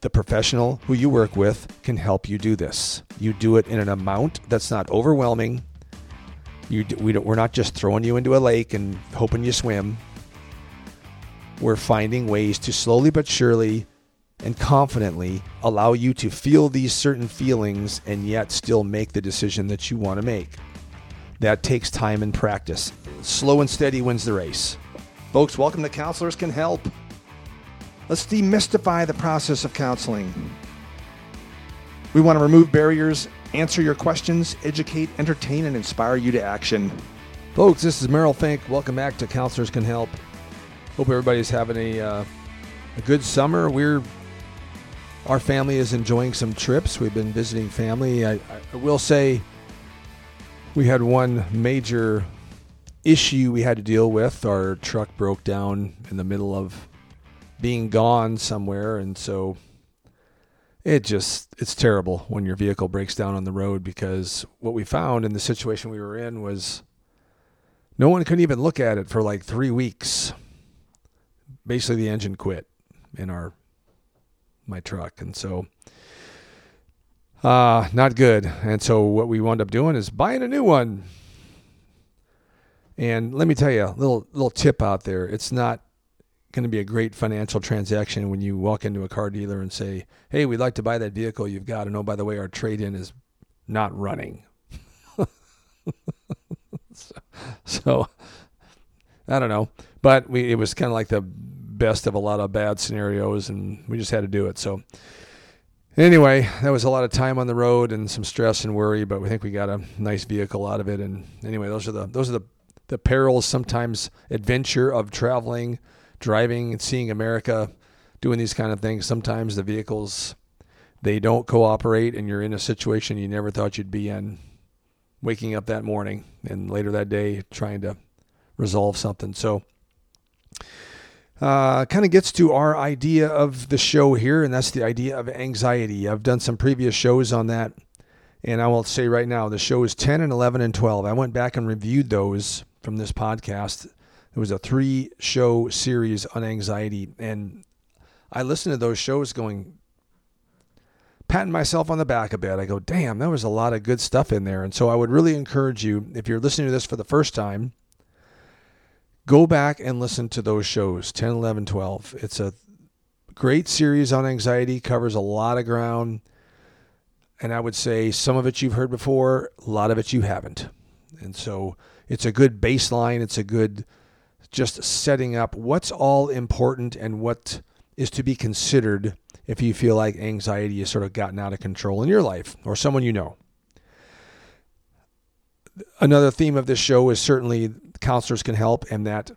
the professional who you work with can help you do this. You do it in an amount that's not overwhelming. You, we we're not just throwing you into a lake and hoping you swim. We're finding ways to slowly but surely and confidently allow you to feel these certain feelings and yet still make the decision that you want to make. That takes time and practice. Slow and steady wins the race. Folks, welcome to Counselors Can Help. Let's demystify the process of counseling. We want to remove barriers, answer your questions, educate, entertain, and inspire you to action. Folks, this is Merrill Fink. Welcome back to Counselors Can Help. Hope everybody's having a, uh, a good summer. We're our family is enjoying some trips. We've been visiting family. I, I will say we had one major issue we had to deal with. Our truck broke down in the middle of being gone somewhere, and so it just it's terrible when your vehicle breaks down on the road because what we found in the situation we were in was no one could even look at it for like three weeks. Basically, the engine quit in our my truck, and so uh, not good. And so what we wound up doing is buying a new one. And let me tell you a little little tip out there. It's not going to be a great financial transaction when you walk into a car dealer and say, "Hey, we'd like to buy that vehicle you've got, and oh, by the way, our trade-in is not running." so, so, I don't know, but we it was kind of like the best of a lot of bad scenarios, and we just had to do it. So. Anyway, that was a lot of time on the road and some stress and worry, but we think we got a nice vehicle out of it. And anyway, those are the those are the the perils, sometimes adventure of traveling driving and seeing America doing these kind of things, sometimes the vehicles they don't cooperate and you're in a situation you never thought you'd be in. Waking up that morning and later that day trying to resolve something. So uh, kind of gets to our idea of the show here, and that's the idea of anxiety. I've done some previous shows on that, and I will say right now the show is 10 and 11 and 12. I went back and reviewed those from this podcast it was a three show series on anxiety. And I listened to those shows going, patting myself on the back a bit. I go, damn, there was a lot of good stuff in there. And so I would really encourage you, if you're listening to this for the first time, go back and listen to those shows 10, 11, 12. It's a great series on anxiety, covers a lot of ground. And I would say some of it you've heard before, a lot of it you haven't. And so it's a good baseline. It's a good just setting up what's all important and what is to be considered if you feel like anxiety has sort of gotten out of control in your life or someone you know. Another theme of this show is certainly counselors can help, and that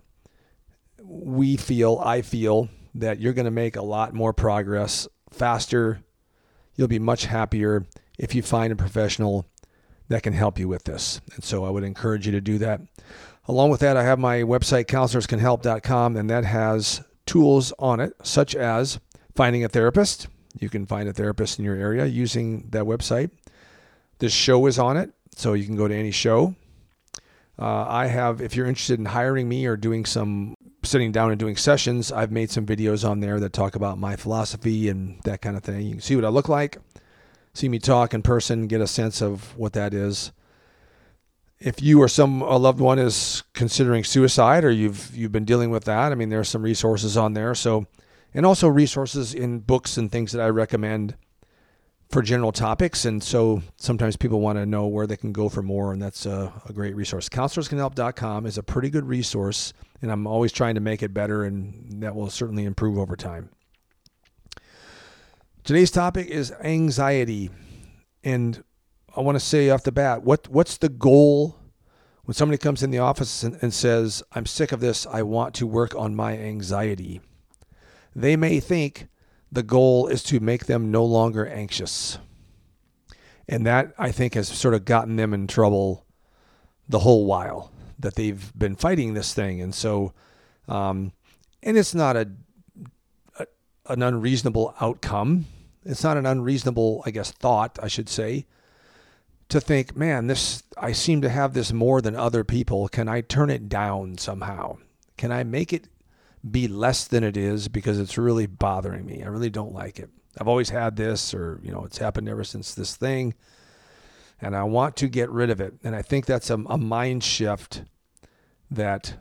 we feel, I feel, that you're going to make a lot more progress faster. You'll be much happier if you find a professional that can help you with this. And so I would encourage you to do that. Along with that, I have my website, counselorscanhelp.com, and that has tools on it, such as finding a therapist. You can find a therapist in your area using that website. This show is on it, so you can go to any show. Uh, I have, if you're interested in hiring me or doing some sitting down and doing sessions, I've made some videos on there that talk about my philosophy and that kind of thing. You can see what I look like, see me talk in person, get a sense of what that is if you or some a loved one is considering suicide or you've you've been dealing with that, I mean, there are some resources on there. So, and also resources in books and things that I recommend for general topics. And so sometimes people want to know where they can go for more, and that's a, a great resource. CounselorsCanHelp.com is a pretty good resource, and I'm always trying to make it better, and that will certainly improve over time. Today's topic is anxiety. And I want to say off the bat, what what's the goal when somebody comes in the office and, and says, "I'm sick of this. I want to work on my anxiety." They may think the goal is to make them no longer anxious. And that I think has sort of gotten them in trouble the whole while that they've been fighting this thing. And so, um, and it's not a, a, an unreasonable outcome. It's not an unreasonable, I guess, thought, I should say, to think, man, this I seem to have this more than other people. Can I turn it down somehow? Can I make it be less than it is because it's really bothering me? I really don't like it. I've always had this, or, you know, it's happened ever since this thing. And I want to get rid of it. And I think that's a, a mind shift that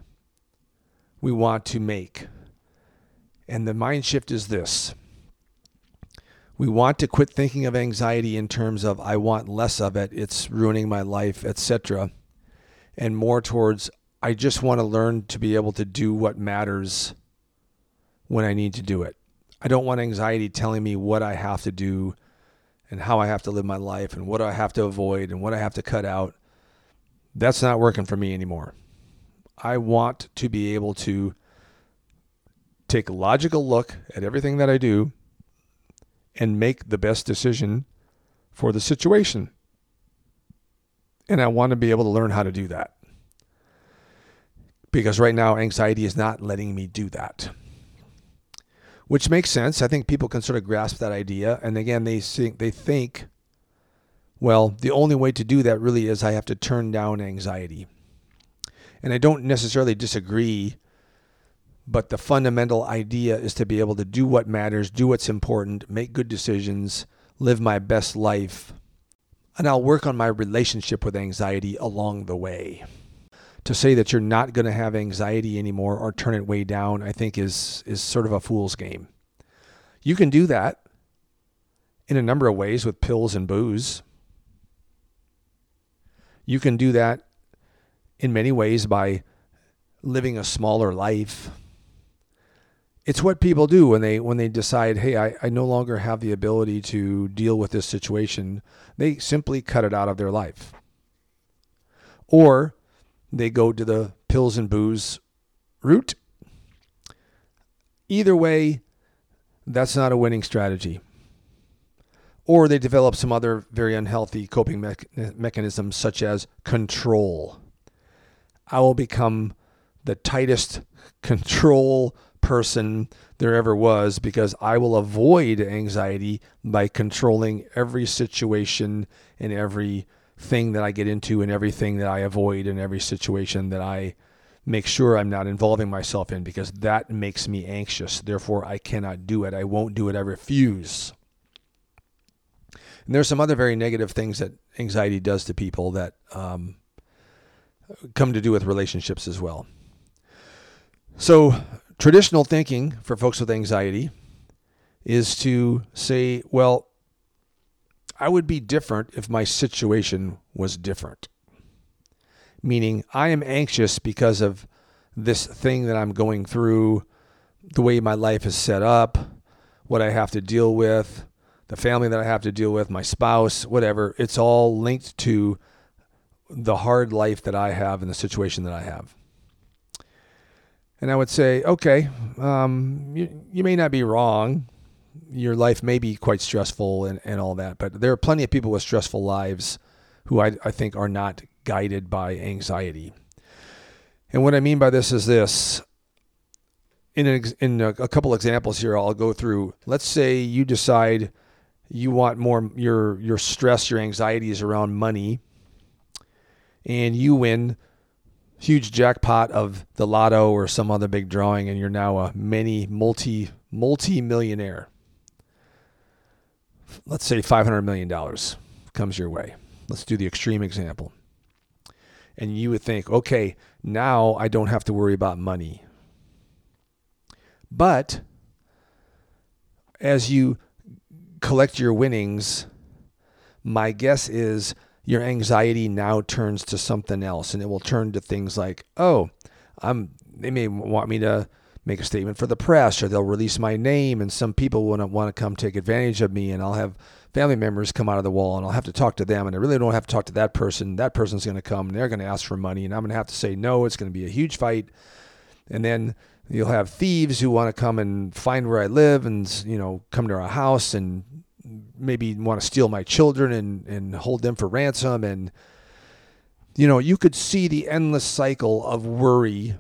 we want to make. And the mind shift is this we want to quit thinking of anxiety in terms of I want less of it, it's ruining my life, etc. And more towards I just want to learn to be able to do what matters when I need to do it. I don't want anxiety telling me what I have to do and how I have to live my life and what I have to avoid and what I have to cut out. That's not working for me anymore. I want to be able to take a logical look at everything that I do and make the best decision for the situation. And I want to be able to learn how to do that. Because right now, anxiety is not letting me do that. Which makes sense. I think people can sort of grasp that idea. And again, they think, they think, well, the only way to do that really is I have to turn down anxiety. And I don't necessarily disagree but the fundamental idea is to be able to do what matters, do what's important, make good decisions, live my best life. And I'll work on my relationship with anxiety along the way. To say that you're not going to have anxiety anymore or turn it way down, I think is is sort of a fool's game. You can do that in a number of ways with pills and booze. You can do that in many ways by living a smaller life it's what people do when they when they decide, hey, I, I no longer have the ability to deal with this situation. They simply cut it out of their life. Or they go to the pills and booze route. Either way, that's not a winning strategy. Or they develop some other very unhealthy coping me- mechanisms, such as control. I will become the tightest control person there ever was because I will avoid anxiety by controlling every situation and every thing that I get into and everything that I avoid and every situation that I make sure I'm not involving myself in because that makes me anxious. Therefore, I cannot do it. I won't do it. I refuse. And there's some other very negative things that anxiety does to people that um, come to do with relationships as well. So, Traditional thinking for folks with anxiety is to say, well, I would be different if my situation was different. Meaning, I am anxious because of this thing that I'm going through, the way my life is set up, what I have to deal with, the family that I have to deal with, my spouse, whatever. It's all linked to the hard life that I have and the situation that I have and I would say, okay, um, you, you may not be wrong. Your life may be quite stressful and, and all that, but there are plenty of people with stressful lives who I, I think are not guided by anxiety. And what I mean by this is this. In, an, in a, a couple examples here, I'll go through. Let's say you decide you want more, your, your stress, your anxiety is around money, and you win huge jackpot of the lotto or some other big drawing and you're now a mini multi multi millionaire let's say 500 million dollars comes your way. Let's do the extreme example. And you would think okay now i don't have to worry about money. But as you collect your winnings my guess is your anxiety now turns to something else and it will turn to things like, oh, I'm they may want me to make a statement for the press or they'll release my name and some people to want to come take advantage of me and I'll have family members come out of the wall and I'll have to talk to them and I really don't have to talk to that person. That person's going to come and they're going to ask for money and I'm going to have to say no. It's going to be a huge fight. And then you'll have thieves who want to come and find where I live and you know come to our house and maybe want to steal my children and, and hold them for ransom. And, you know, you could see the endless cycle of worry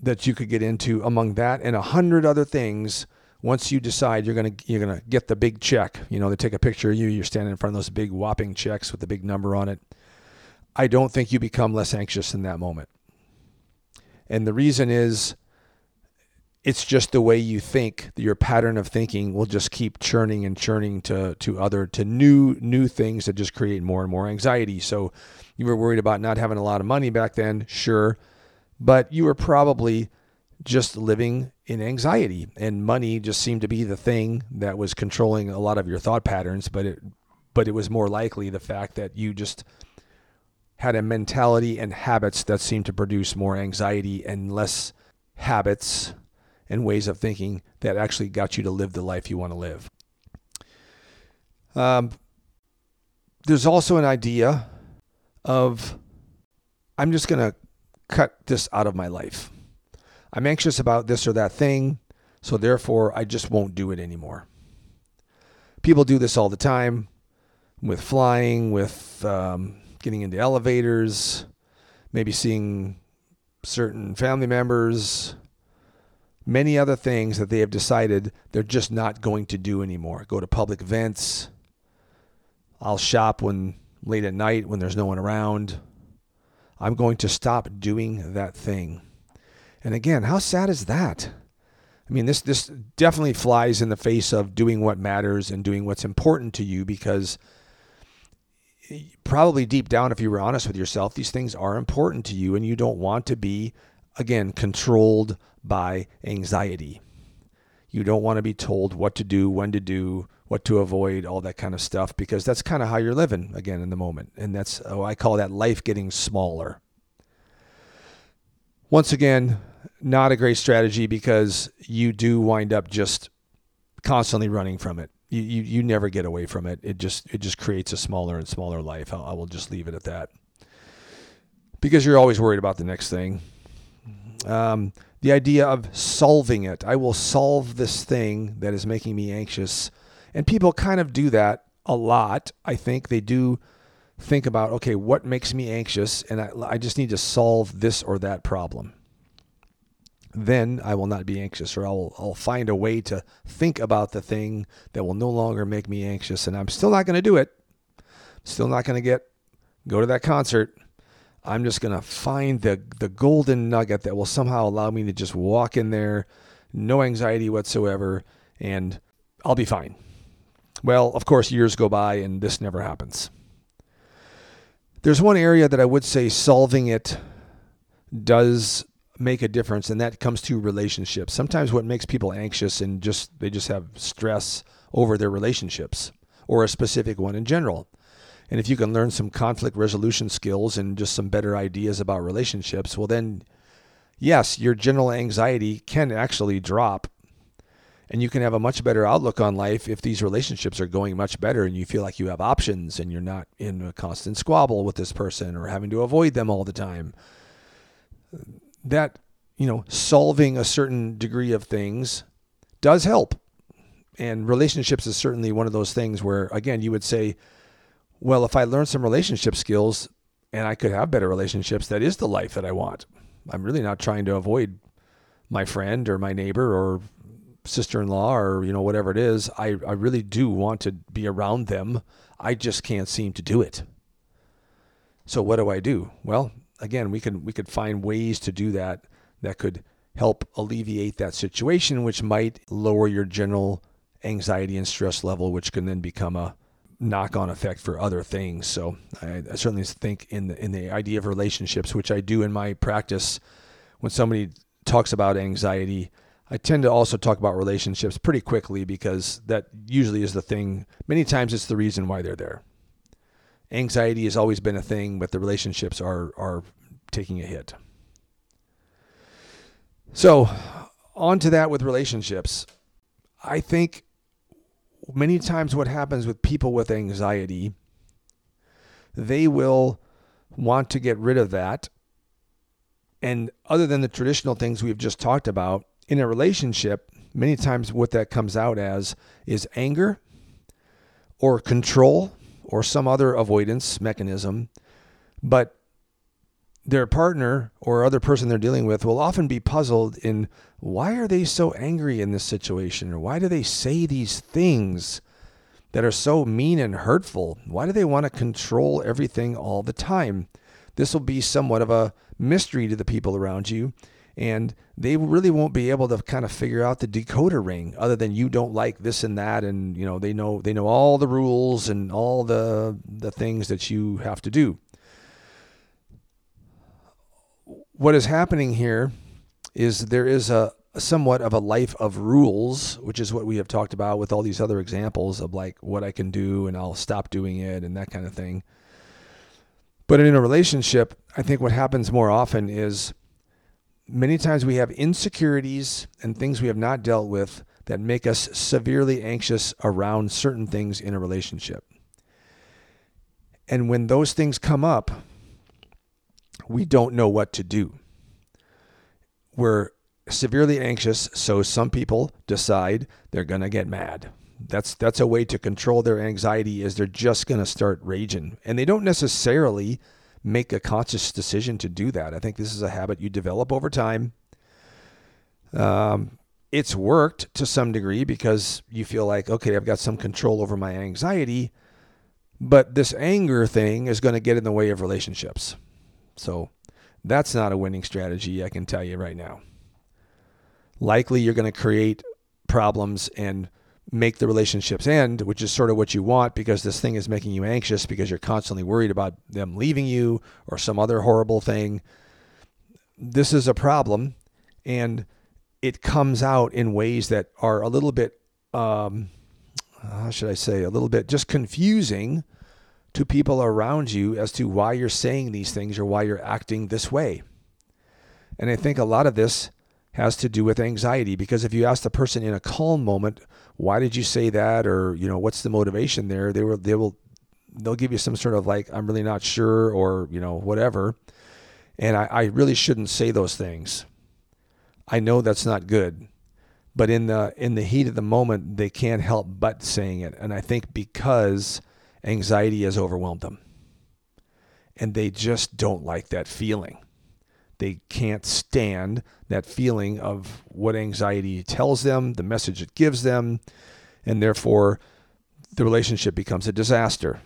that you could get into among that and a hundred other things once you decide you're gonna you're gonna get the big check. You know, they take a picture of you, you're standing in front of those big whopping checks with the big number on it. I don't think you become less anxious in that moment. And the reason is it's just the way you think. Your pattern of thinking will just keep churning and churning to to other to new new things that just create more and more anxiety. So you were worried about not having a lot of money back then sure but you were probably just living in anxiety. And money just seemed to be the thing that was controlling a lot of your thought patterns but it but it was more likely the fact that you just had a mentality and habits that seemed to produce more anxiety and less habits and ways of thinking that actually got you to live the life you want to live. Um, there's also an idea of I'm just going to cut this out of my life. I'm anxious about this or that thing, so therefore I just won't do it anymore. People do this all the time with flying, with um, getting into elevators, maybe seeing certain family members, many other things that they have decided they're just not going to do anymore. Go to public events. I'll shop when late at night when there's no one around. I'm going to stop doing that thing. And again, how sad is that? I mean, this this definitely flies in the face of doing what matters and doing what's important to you because probably deep down if you were honest with yourself, these things are important to you and you don't want to be again controlled by anxiety. You don't want to be told what to do, when to do, what to avoid, all that kind of stuff, because that's kind of how you're living again in the moment. And that's, oh, I call that life getting smaller. Once again, not a great strategy because you do wind up just constantly running from it. You, you, you never get away from it. It just it just creates a smaller and smaller life. I, I will just leave it at that. Because you're always worried about the next thing. Um, the idea of solving it. I will solve this thing that is making me anxious. And people kind of do that a lot. I think they do think about, okay, what makes me anxious? And I, I just need to solve this or that problem. Then I will not be anxious, or I'll, I'll find a way to think about the thing that will no longer make me anxious. And I'm still not going to do it. Still not going to get go to that concert I'm just going to find the, the golden nugget that will somehow allow me to just walk in there, no anxiety whatsoever, and I'll be fine. Well, of course, years go by and this never happens. There's one area that I would say solving it does make a difference, and that comes to relationships. Sometimes what makes people anxious and just they just have stress over their relationships or a specific one in general. And if you can learn some conflict resolution skills and just some better ideas about relationships, well, then, yes, your general anxiety can actually drop. And you can have a much better outlook on life if these relationships are going much better and you feel like you have options and you're not in a constant squabble with this person or having to avoid them all the time. That, you know, solving a certain degree of things does help. And relationships is certainly one of those things where, again, you would say, well, if I learn some relationship skills and I could have better relationships, that is the life that I want. I'm really not trying to avoid my friend or my neighbor or sister-in-law or you know whatever it is. I, I really do want to be around them. I just can't seem to do it. So what do I do? Well, again, we could we could find ways to do that that could help alleviate that situation, which might lower your general anxiety and stress level, which can then become a knock on effect for other things. So I, I, certainly think in the, in the idea of relationships, which I do in my practice, when somebody talks about anxiety, I tend to also talk about relationships pretty quickly because that usually is the thing. Many times it's the reason why they're there. Anxiety has always been a thing, but the relationships are are taking a hit. So, on to that with relationships. I think many times what happens with people with anxiety, they will want to get rid of that. And other than the traditional things we've just talked about, in a relationship, many times what that comes out as is anger or control or some other avoidance mechanism. But their partner or other person they're dealing with will often be puzzled in why are they so angry in this situation or why do they say these things that are so mean and hurtful? Why do they want to control everything all the time? This will be somewhat of a mystery to the people around you and they really won't be able to kind of figure out the decoder ring other than you don't like this and that and you know they know they know all the rules and all the the things that you have to do what is happening here is there is a somewhat of a life of rules, which is what we have talked about with all these other examples of like what I can do and I'll stop doing it and that kind of thing. But in a relationship, I think what happens more often is many times we have insecurities and things we have not dealt with that make us severely anxious around certain things in a relationship. And when those things come up, we don't know what to do. We're severely anxious, so some people decide they're going to get mad. That's that's a way to control their anxiety is they're just going to start raging. And they don't necessarily make a conscious decision to do that. I think this is a habit you develop over time. Um, it's worked to some degree because you feel like, okay, I've got some control over my anxiety, but this anger thing is going to get in the way of relationships. So that's not a winning strategy, I can tell you right now. Likely you're going to create problems and make the relationships end, which is sort of what you want because this thing is making you anxious because you're constantly worried about them leaving you or some other horrible thing. This is a problem and it comes out in ways that are a little bit, um, how should I say, a little bit just confusing to people around you as to why you're saying these things or why you're acting this way. And I think a lot of this has to do with anxiety because if you ask the person in a calm moment, why did you say that or you know what's the motivation there, they will they will they'll give you some sort of like I'm really not sure or you know whatever. And I, I really shouldn't say those things. I know that's not good. But in the in the heat of the moment they can't help but saying it. And I think because anxiety has overwhelmed them. And they just don't like that feeling. They can't stand that feeling of what anxiety tells them, the message it gives them, and therefore the relationship becomes a disaster.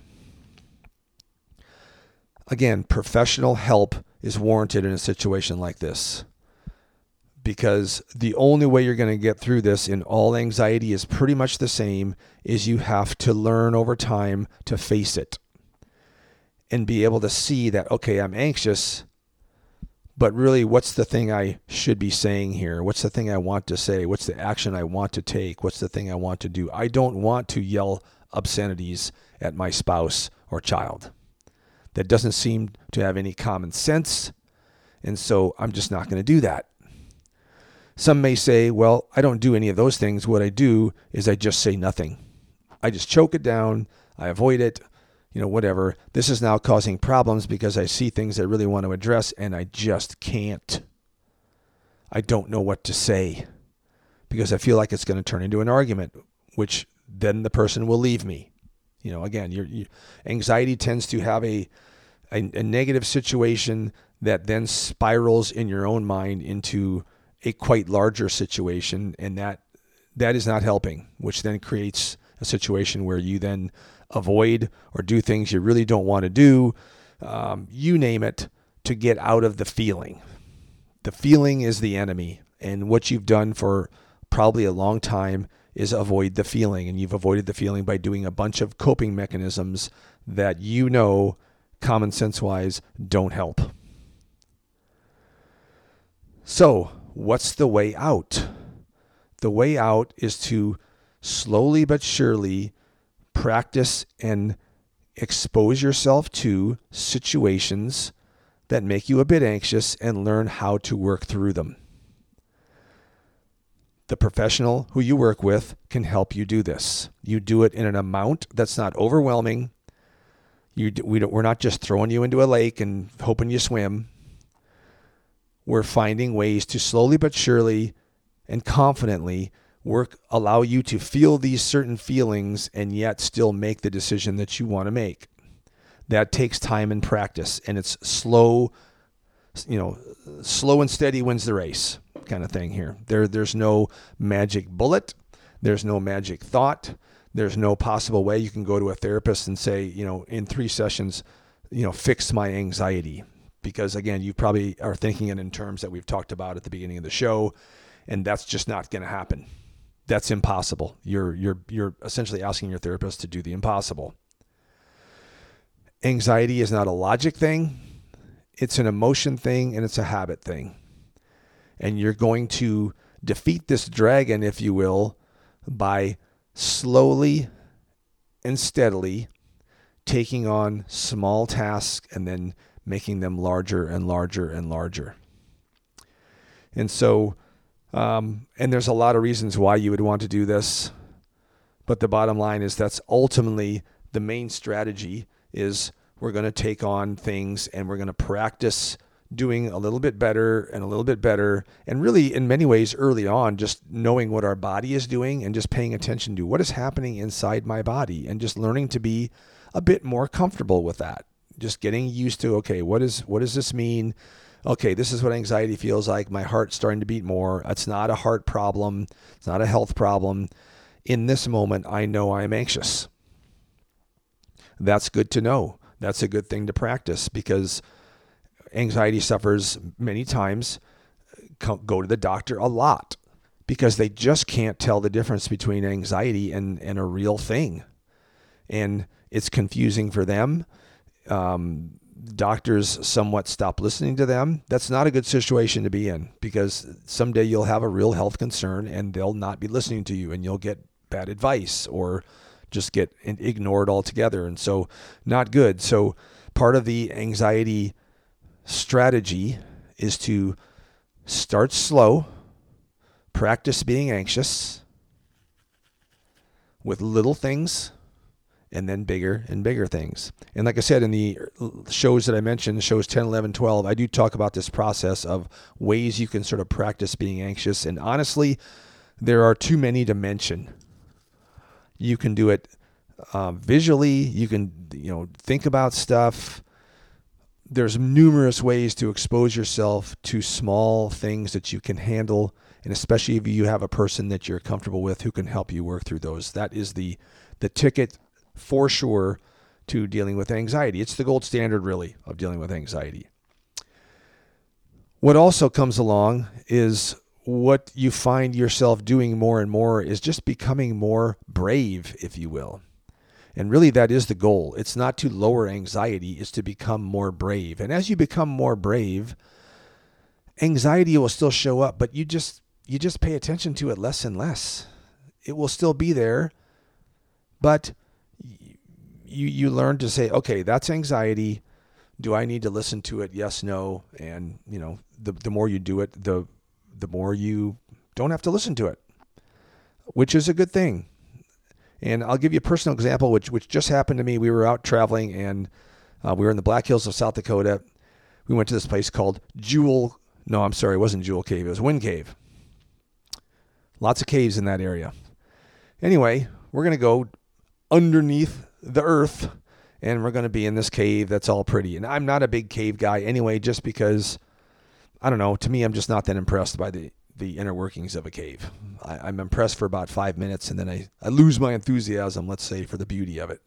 Again, professional help is warranted in a situation like this because the only way you're going to get through this in all anxiety is pretty much the same is you have to learn over time to face it and be able to see that okay i'm anxious but really what's the thing i should be saying here? What's the thing i want to say? What's the action i want to take? What's the thing i want to do? I don't want to yell obscenities at my spouse or child. That doesn't seem to have any common sense and so i'm just not going to do that some may say, well, I don't do any of those things. What I do is I just say nothing. I just choke it down. I avoid it, you know, whatever. This is now causing problems because I see things I really want to address and I just can't. I don't know what to say because I feel like it's going to turn into an argument, which then the person will leave me. You know, again, your, your anxiety tends to have a, a, a negative situation that then spirals in your own mind into a quite larger situation, and that that is not helping, which then creates a situation where you then avoid or do things you really don't want to do. Um, you name it to get out of the feeling. The feeling is the enemy, and what you've done for probably a long time is avoid the feeling, and you've avoided the feeling by doing a bunch of coping mechanisms that you know, common sense wise, don't help. So, what's the way out? The way out is to slowly but surely practice and expose yourself to situations that make you a bit anxious and learn how to work through them. The professional who you work with can help you do this. You do it in an amount that's not overwhelming. You, we we're not just throwing you into a lake and hoping you swim we're finding ways to slowly but surely and confidently work allow you to feel these certain feelings and yet still make the decision that you want to make. That takes time and practice and it's slow you know slow and steady wins the race kind of thing here. There there's no magic bullet there's no magic thought there's no possible way you can go to a therapist and say you know in 3 sessions you know fix my anxiety because again, you probably are thinking it in terms that we've talked about at the beginning of the show, and that's just not going to happen. That's impossible. You're you're you're essentially asking your therapist to do the impossible. Anxiety is not a logic thing. It's an emotion thing and it's a habit thing. And you're going to defeat this dragon, if you will, by slowly and steadily taking on small tasks and then making them larger and larger and larger. And so, um, and there's a lot of reasons why you would want to do this, but the bottom line is that's ultimately the main strategy is we're going to take on things and we're going to practice doing a little bit better and a little bit better. And really, in many ways, early on, just knowing what our body is doing and just paying attention to what is happening inside my body and just learning to be a bit more comfortable with that. Just getting used to, okay, what is what does this mean? Okay, this is what anxiety feels like. My heart's starting to beat more. It's not a heart problem. It's not a health problem. In this moment, I know I'm anxious. That's good to know. That's a good thing to practice because anxiety suffers many times go to the doctor a lot because they just can't tell the difference between anxiety and, and a real thing. And it's confusing for them. Um, doctors somewhat stop listening to them. That's not a good situation to be in because someday you'll have a real health concern and they'll not be listening to you and you'll get bad advice or just get ignored altogether. And so, not good. So, part of the anxiety strategy is to start slow, practice being anxious with little things and then bigger and bigger things. And like I said in the shows that I mentioned, shows 10, 11, 12, I do talk about this process of ways you can sort of practice being anxious. And honestly, there are too many to mention. You can do it uh, visually. You can, you know, think about stuff. There's numerous ways to expose yourself to small things that you can handle, and especially if you have a person that you're comfortable with who can help you work through those. That is the the ticket for sure to dealing with anxiety. It's the gold standard, really, of dealing with anxiety. What also comes along is what you find yourself doing more and more is just becoming more brave, if you will. And really, that is the goal. It's not to lower anxiety, it's to become more brave. And as you become more brave, anxiety will still show up, but you just you just pay attention to it less and less. It will still be there, but you you learn to say, okay, that's anxiety. Do I need to listen to it? Yes, no. And you know, the the more you do it, the the more you don't have to listen to it, which is a good thing. And I'll give you a personal example, which which just happened to me. We were out traveling, and uh, we were in the Black Hills of South Dakota. We went to this place called Jewel. No, I'm sorry, it wasn't Jewel Cave. It was Wind Cave. Lots of caves in that area. Anyway, we're gonna go underneath the earth, and we're gonna be in this cave that's all pretty. And I'm not a big cave guy anyway, just because I don't know. To me, I'm just not that impressed by the the inner workings of a cave. I, am I'm impressed for about five minutes, and then I, I lose my enthusiasm. Let's say for the beauty of it.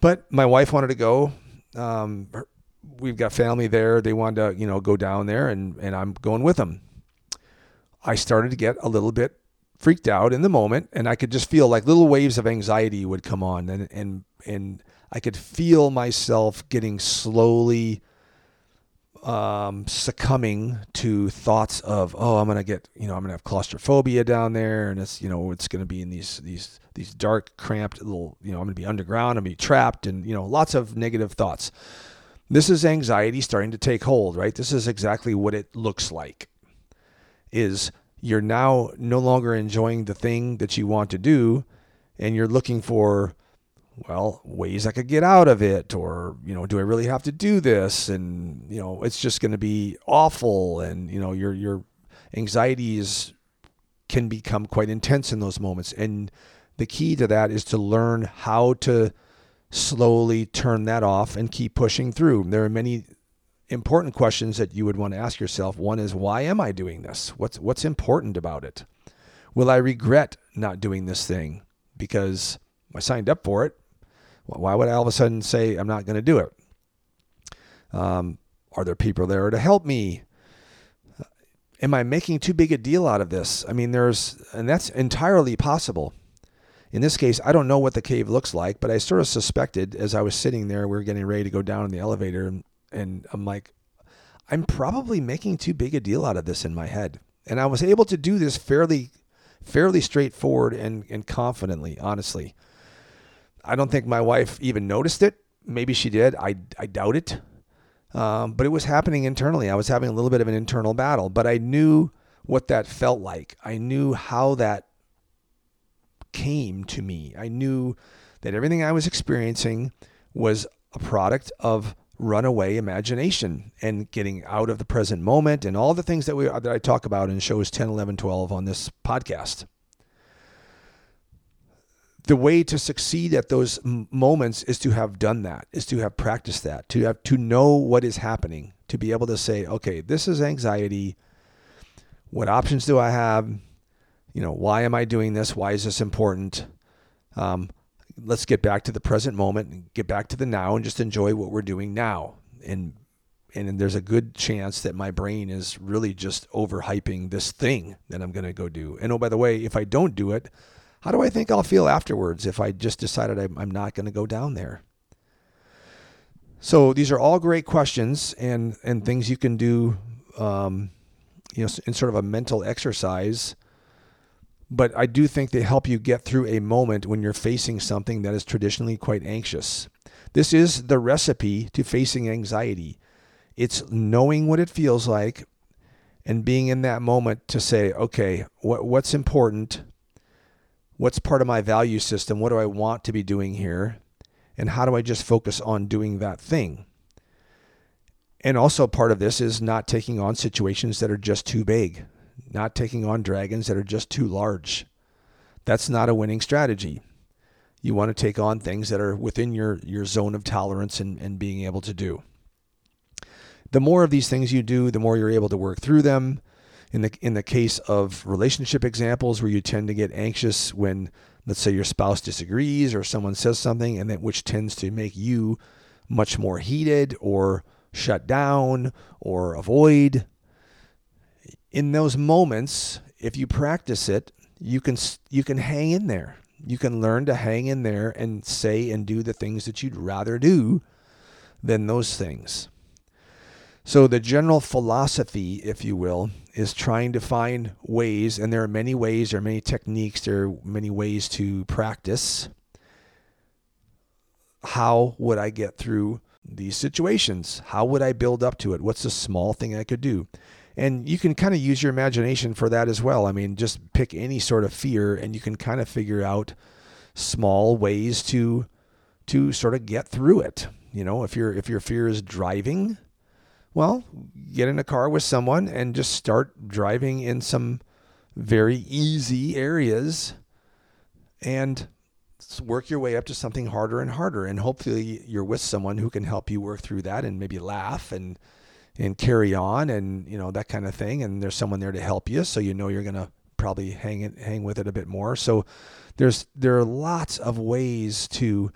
But my wife wanted to go. Um, we've got family there. They wanted to you know go down there, and and I'm going with them. I started to get a little bit freaked out in the moment, and I could just feel like little waves of anxiety would come on, and and and I could feel myself getting slowly um, succumbing to thoughts of oh I'm gonna get you know I'm gonna have claustrophobia down there and it's you know it's gonna be in these these these dark cramped little you know I'm gonna be underground I'm gonna be trapped and you know lots of negative thoughts. This is anxiety starting to take hold, right? This is exactly what it looks like. Is you're now no longer enjoying the thing that you want to do and you're looking for well, ways I could get out of it, or, you know, do I really have to do this? And, you know, it's just going to be awful. And, you know, your, your anxieties can become quite intense in those moments. And the key to that is to learn how to slowly turn that off and keep pushing through. There are many important questions that you would want to ask yourself. One is, why am I doing this? What's, what's important about it? Will I regret not doing this thing because I signed up for it? Why would I all of a sudden say I'm not going to do it? Um, are there people there to help me? Am I making too big a deal out of this? I mean, there's, and that's entirely possible. In this case, I don't know what the cave looks like, but I sort of suspected as I was sitting there, we were getting ready to go down in the elevator, and, and I'm like, I'm probably making too big a deal out of this in my head. And I was able to do this fairly, fairly straightforward and, and confidently, honestly. I don't think my wife even noticed it. Maybe she did. I, I doubt it. Um, but it was happening internally. I was having a little bit of an internal battle, but I knew what that felt like. I knew how that came to me. I knew that everything I was experiencing was a product of runaway imagination and getting out of the present moment and all the things that we that I talk about in shows 10, 11, 12 on this podcast. The way to succeed at those moments is to have done that is to have practiced that to have to know what is happening to be able to say okay this is anxiety. What options do i have? You know why am i doing this? Why is this important? Um, let's get back to the present moment and get back to the now and just enjoy what we're doing now and and there's a good chance that my brain is really just overhyping this thing that i'm going to go do and oh by the way if i don't do it how do I think I'll feel afterwards if I just decided I'm not going to go down there? So these are all great questions and and things you can do, um, you know, in sort of a mental exercise. But I do think they help you get through a moment when you're facing something that is traditionally quite anxious. This is the recipe to facing anxiety. It's knowing what it feels like and being in that moment to say, okay, what, what's important? what's part of my value system? What do I want to be doing here? And how do I just focus on doing that thing? And also, part of this is not taking on situations that are just too big, not taking on dragons that are just too large. That's not a winning strategy. You want to take on things that are within your, your zone of tolerance and, and being able to do. The more of these things you do, the more you're able to work through them in the in the case of relationship examples where you tend to get anxious when let's say your spouse disagrees or someone says something and that which tends to make you much more heated or shut down or avoid in those moments if you practice it you can you can hang in there you can learn to hang in there and say and do the things that you'd rather do than those things so the general philosophy if you will is trying to find ways, and there are many ways, there are many techniques, there are many ways to practice. How would I get through these situations? How would I build up to it? What's a small thing I could do? And you can kind of use your imagination for that as well. I mean, just pick any sort of fear and you can kind of figure out small ways to to sort of get through it. You know, if your if your fear is driving, well, get in a car with someone and just start driving in some very easy areas and work your way up to something harder and harder. And hopefully you're with someone who can help you work through that and maybe laugh and and carry on and you know that kind of thing. And there's someone there to help you, so you know you're gonna probably hang it hang with it a bit more. So there's there are lots of ways to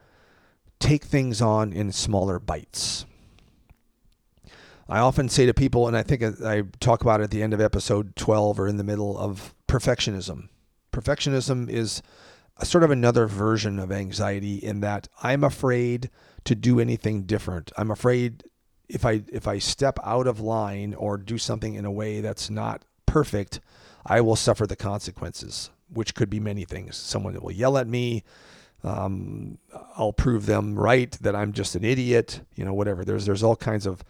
take things on in smaller bites. I often say to people, and I think I talk about it at the end of episode 12 or in the middle of perfectionism. Perfectionism is sort of another version of anxiety in that I'm afraid to do anything different. I'm afraid if I if I step out of line or do something in a way that's not perfect, I will suffer the consequences, which could be many things. Someone will yell at me. Um, I'll prove them right that I'm just an idiot. You know, whatever. There's there's all kinds of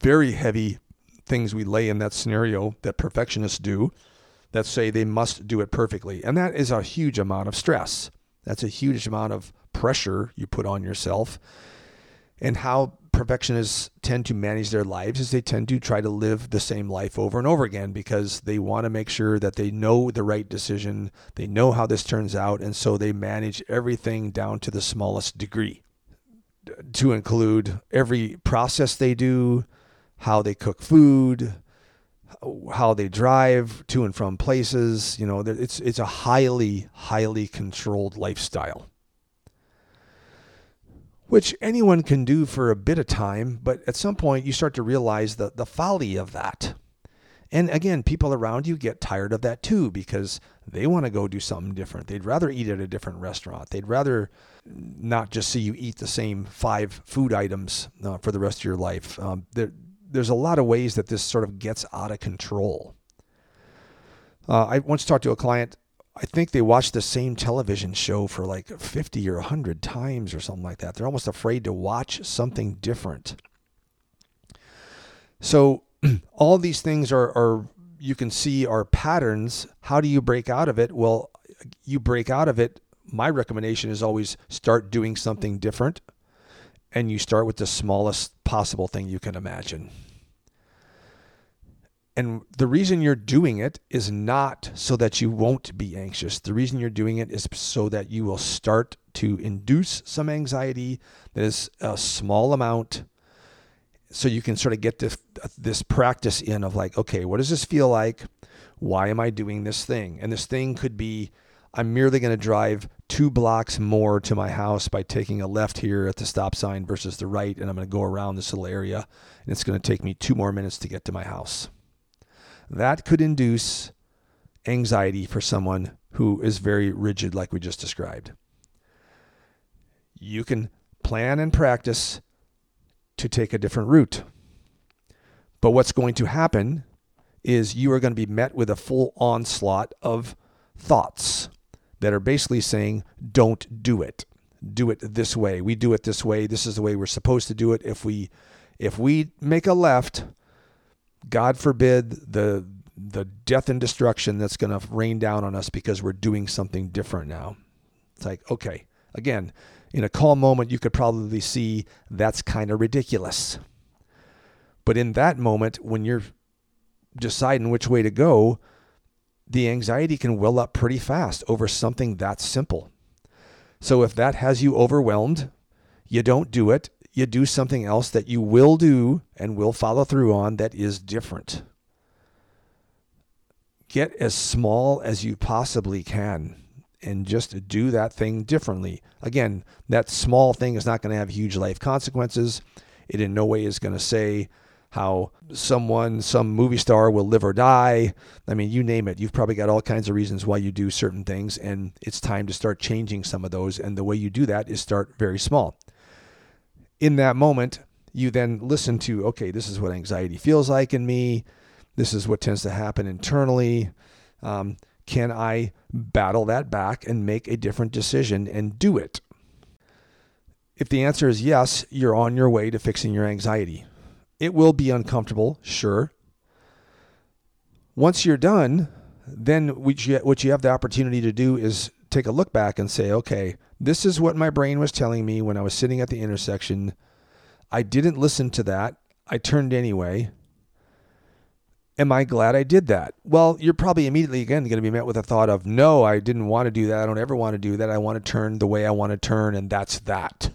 very heavy things we lay in that scenario that perfectionists do that say they must do it perfectly. And that is a huge amount of stress. That's a huge amount of pressure you put on yourself. And how perfectionists tend to manage their lives is they tend to try to live the same life over and over again because they want to make sure that they know the right decision, they know how this turns out, and so they manage everything down to the smallest degree to include every process they do, how they cook food, how they drive to and from places. You know, it's it's a highly highly controlled lifestyle. Which anyone can do for a bit of time, but at some point you start to realize the, the folly of that. And again, people around you get tired of that too because they want to go do something different. They'd rather eat at a different restaurant. They'd rather not just see you eat the same five food items uh, for the rest of your life. Um, there, there's a lot of ways that this sort of gets out of control. Uh, I once talked to a client. I think they watch the same television show for like 50 or 100 times or something like that. They're almost afraid to watch something different. So, all these things are, are, you can see, are patterns. How do you break out of it? Well, you break out of it. My recommendation is always start doing something different. And you start with the smallest possible thing you can imagine. And the reason you're doing it is not so that you won't be anxious. The reason you're doing it is so that you will start to induce some anxiety that is a small amount so you can sort of get this this practice in of like okay what does this feel like? Why am i doing this thing? And this thing could be i'm merely going to drive two blocks more to my house by taking a left here at the stop sign versus the right and i'm going to go around this little area and it's going to take me two more minutes to get to my house that could induce anxiety for someone who is very rigid, like we just described. You can plan and practice to take a different route. But what's going to happen is you are going to be met with a full onslaught of thoughts that are basically saying, don't do it. Do it this way. We do it this way. This is the way we're supposed to do it. If we if we make a left, God forbid the the death and destruction that's going to rain down on us because we're doing something different now. It's like, okay, again, in a calm moment, you could probably see that's kind of ridiculous. But in that moment, when you're deciding which way to go, the anxiety can well up pretty fast over something that simple. So if that has you overwhelmed, you don't do it you do something else that you will do and will follow through on that is different. Get as small as you possibly can and just do that thing differently. Again, that small thing is not going to have huge life consequences. It in no way is going to say how someone, some movie star will live or die. I mean, you name it. You've probably got all kinds of reasons why you do certain things, and it's time to start changing some of those. And the way you do that is start very small in that moment, you then listen to, okay, this is what anxiety feels like in me. This is what tends to happen internally. Um, can I battle that back and make a different decision and do it? If the answer is yes, you're on your way to fixing your anxiety. It will be uncomfortable, sure. Once you're done, then what you, what you have the opportunity to do is take a look back and say, okay, this is what my brain was telling me when I was sitting at the intersection. I didn't listen to that. I turned anyway. Am I glad I did that? Well, you're probably immediately again going to be met with a thought of, no, I didn't want to do that. I don't ever want to do that. I want to turn the way I want to turn, and that's that.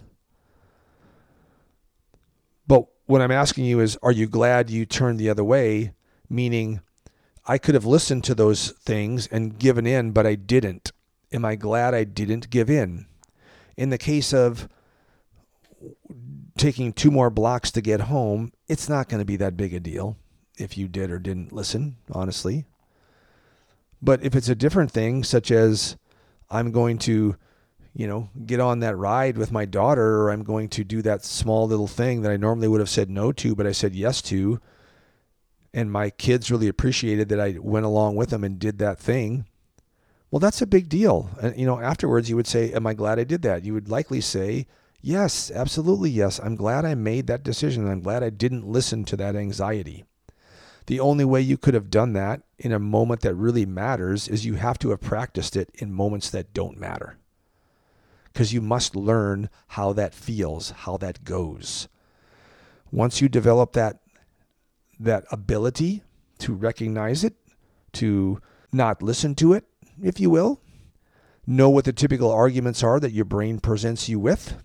But what I'm asking you is, are you glad you turned the other way? Meaning, I could have listened to those things and given in, but I didn't. Am I glad I didn't give in? In the case of taking two more blocks to get home, it's not going to be that big a deal if you did or didn't listen, honestly. But if it's a different thing, such as I'm going to, you know, get on that ride with my daughter, or I'm going to do that small little thing that I normally would have said no to, but I said yes to, and my kids really appreciated that I went along with them and did that thing, well, that's a big deal. And, you know, afterwards you would say, Am I glad I did that? You would likely say, Yes, absolutely yes. I'm glad I made that decision. I'm glad I didn't listen to that anxiety. The only way you could have done that in a moment that really matters is you have to have practiced it in moments that don't matter. Because you must learn how that feels, how that goes. Once you develop that, that ability to recognize it, to not listen to it, if you will. Know what the typical arguments are that your brain presents you with.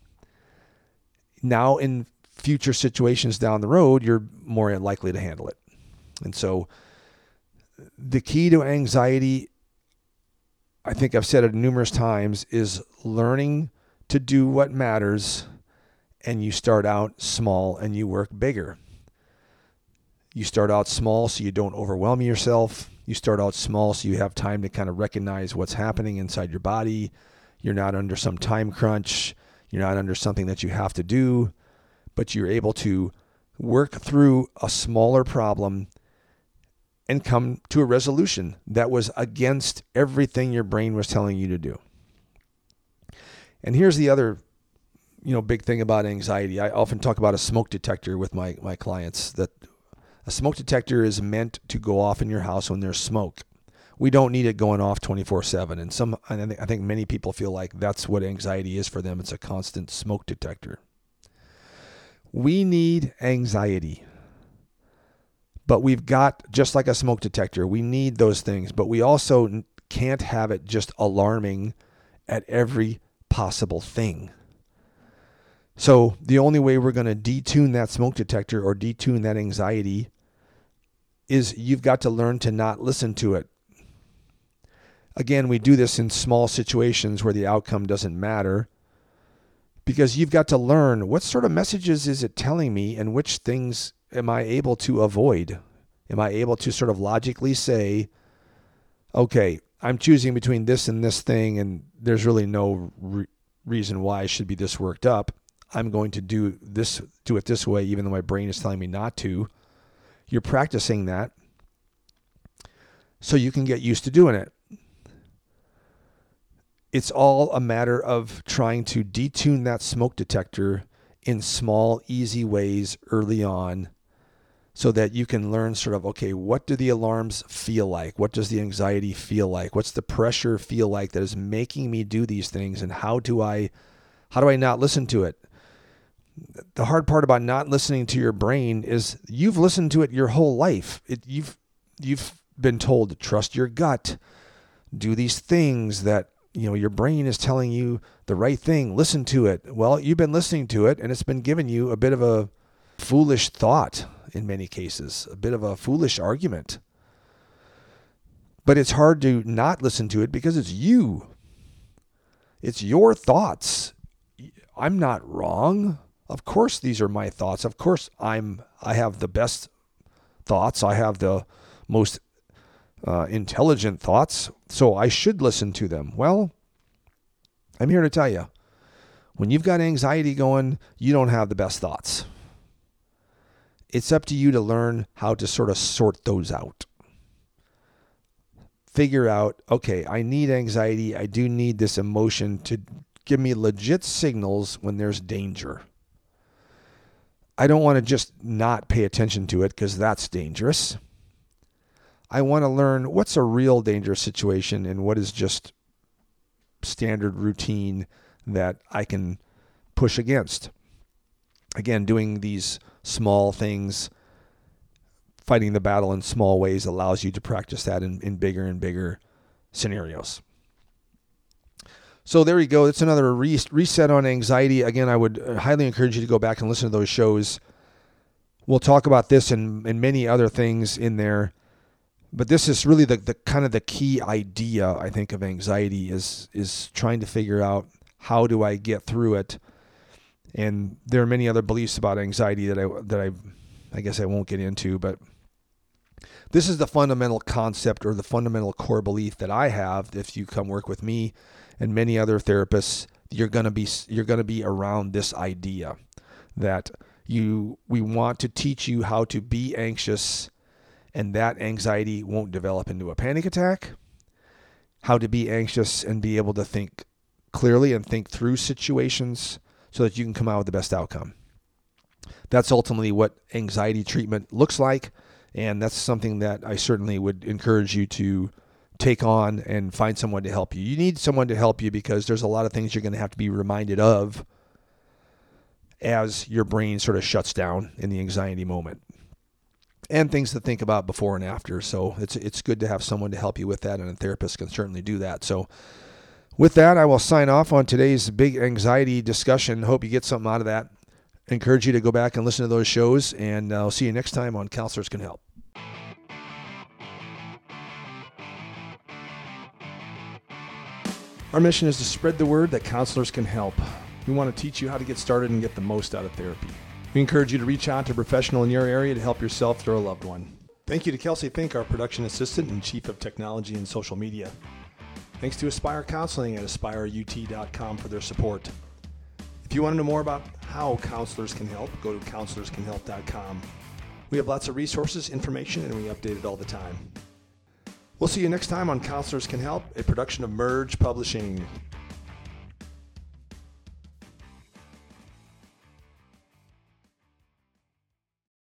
Now, in future situations down the road, you're more likely to handle it. And so, the key to anxiety, I think I've said it numerous times, is learning to do what matters and you start out small and you work bigger. You start out small so you don't overwhelm yourself. You start out small so you have time to kind of recognize what's happening inside your body. You're not under some time crunch. You're not under something that you have to do, but you're able to work through a smaller problem and come to a resolution that was against everything your brain was telling you to do. And here's the other you know big thing about anxiety. I often talk about a smoke detector with my my clients that a smoke detector is meant to go off in your house when there's smoke. We don't need it going off 24/7 and some I think many people feel like that's what anxiety is for them. It's a constant smoke detector. We need anxiety. But we've got just like a smoke detector, we need those things, but we also can't have it just alarming at every possible thing. So the only way we're going to detune that smoke detector or detune that anxiety is you've got to learn to not listen to it. Again, we do this in small situations where the outcome doesn't matter because you've got to learn what sort of messages is it telling me and which things am I able to avoid? Am I able to sort of logically say, okay, I'm choosing between this and this thing, and there's really no re- reason why I should be this worked up. I'm going to do this, do it this way, even though my brain is telling me not to. You're practicing that so you can get used to doing it. It's all a matter of trying to detune that smoke detector in small, easy ways early on so that you can learn sort of okay what do the alarms feel like? What does the anxiety feel like? What's the pressure feel like that is making me do these things? And how do i how do i not listen to it the hard part about not listening to your brain is you've listened to it your whole life it, you've you've been told to trust your gut do these things that you know your brain is telling you the right thing listen to it well you've been listening to it and it's been giving you a bit of a foolish thought in many cases, a bit of a foolish argument. But it's hard to not listen to it because it's you. It's your thoughts. I'm not wrong. Of course these are my thoughts. Of course I'm I have the best thoughts. I have the most uh, intelligent thoughts, so I should listen to them. Well, I'm here to tell you when you've got anxiety going, you don't have the best thoughts it's up to you to learn how to sort of sort those out. Figure out, okay, I need anxiety. I do need this emotion to give me legit signals when there's danger. I don't want to just not pay attention to it because that's dangerous. I want to learn what's a real dangerous situation and what is just standard routine that I can push against. Again, doing these small things. Fighting the battle in small ways allows you to practice that in, in bigger and bigger scenarios. So there you go. It's another re- reset on anxiety. Again, I would uh, highly encourage you to go back and listen to those shows. We'll talk about this and, and many other things in there. But this is really the, the kind of the key idea, I think, of anxiety is is trying to figure out how do I get through it and there are many other beliefs about anxiety that I that I I guess I won't get into, but this is the fundamental concept or the fundamental core belief that I have. If you come work with me and many other therapists, you're gonna be you're gonna be around this idea that you we want to teach you how to be anxious, and that anxiety won't develop into a panic attack. How to be anxious and be able to think clearly and think through situations so that you can come out with the best outcome. That's ultimately what anxiety treatment looks like. And that's something that I certainly would encourage you to take on and find someone to help you. You need someone to help you because there's a lot of things you're going to have to be reminded of as your brain sort of shuts down in the anxiety moment. And things to think about before and after. So it's it's good to have someone to help you with that and a therapist can certainly do that. So with that, I will sign off on today's big anxiety discussion. Hope you get something out of that. encourage you to go back and listen to those shows, and I'll see you next time on Counselors Can Help. Our mission is to spread the word that counselors can help. We want to teach you how to get started and get the most out of therapy. We encourage you to reach out to a professional in your area to help yourself or a loved one. Thank you to Kelsey Fink, our production assistant and chief of technology and social media. Thanks to Aspire Counseling at aspireut.com for their support. If you want to know more about how counselors can help, go to counselorscanhelp.com. We have lots of resources, information, and we update it all the time. We'll see you next time on Counselors Can Help, a production of Merge Publishing.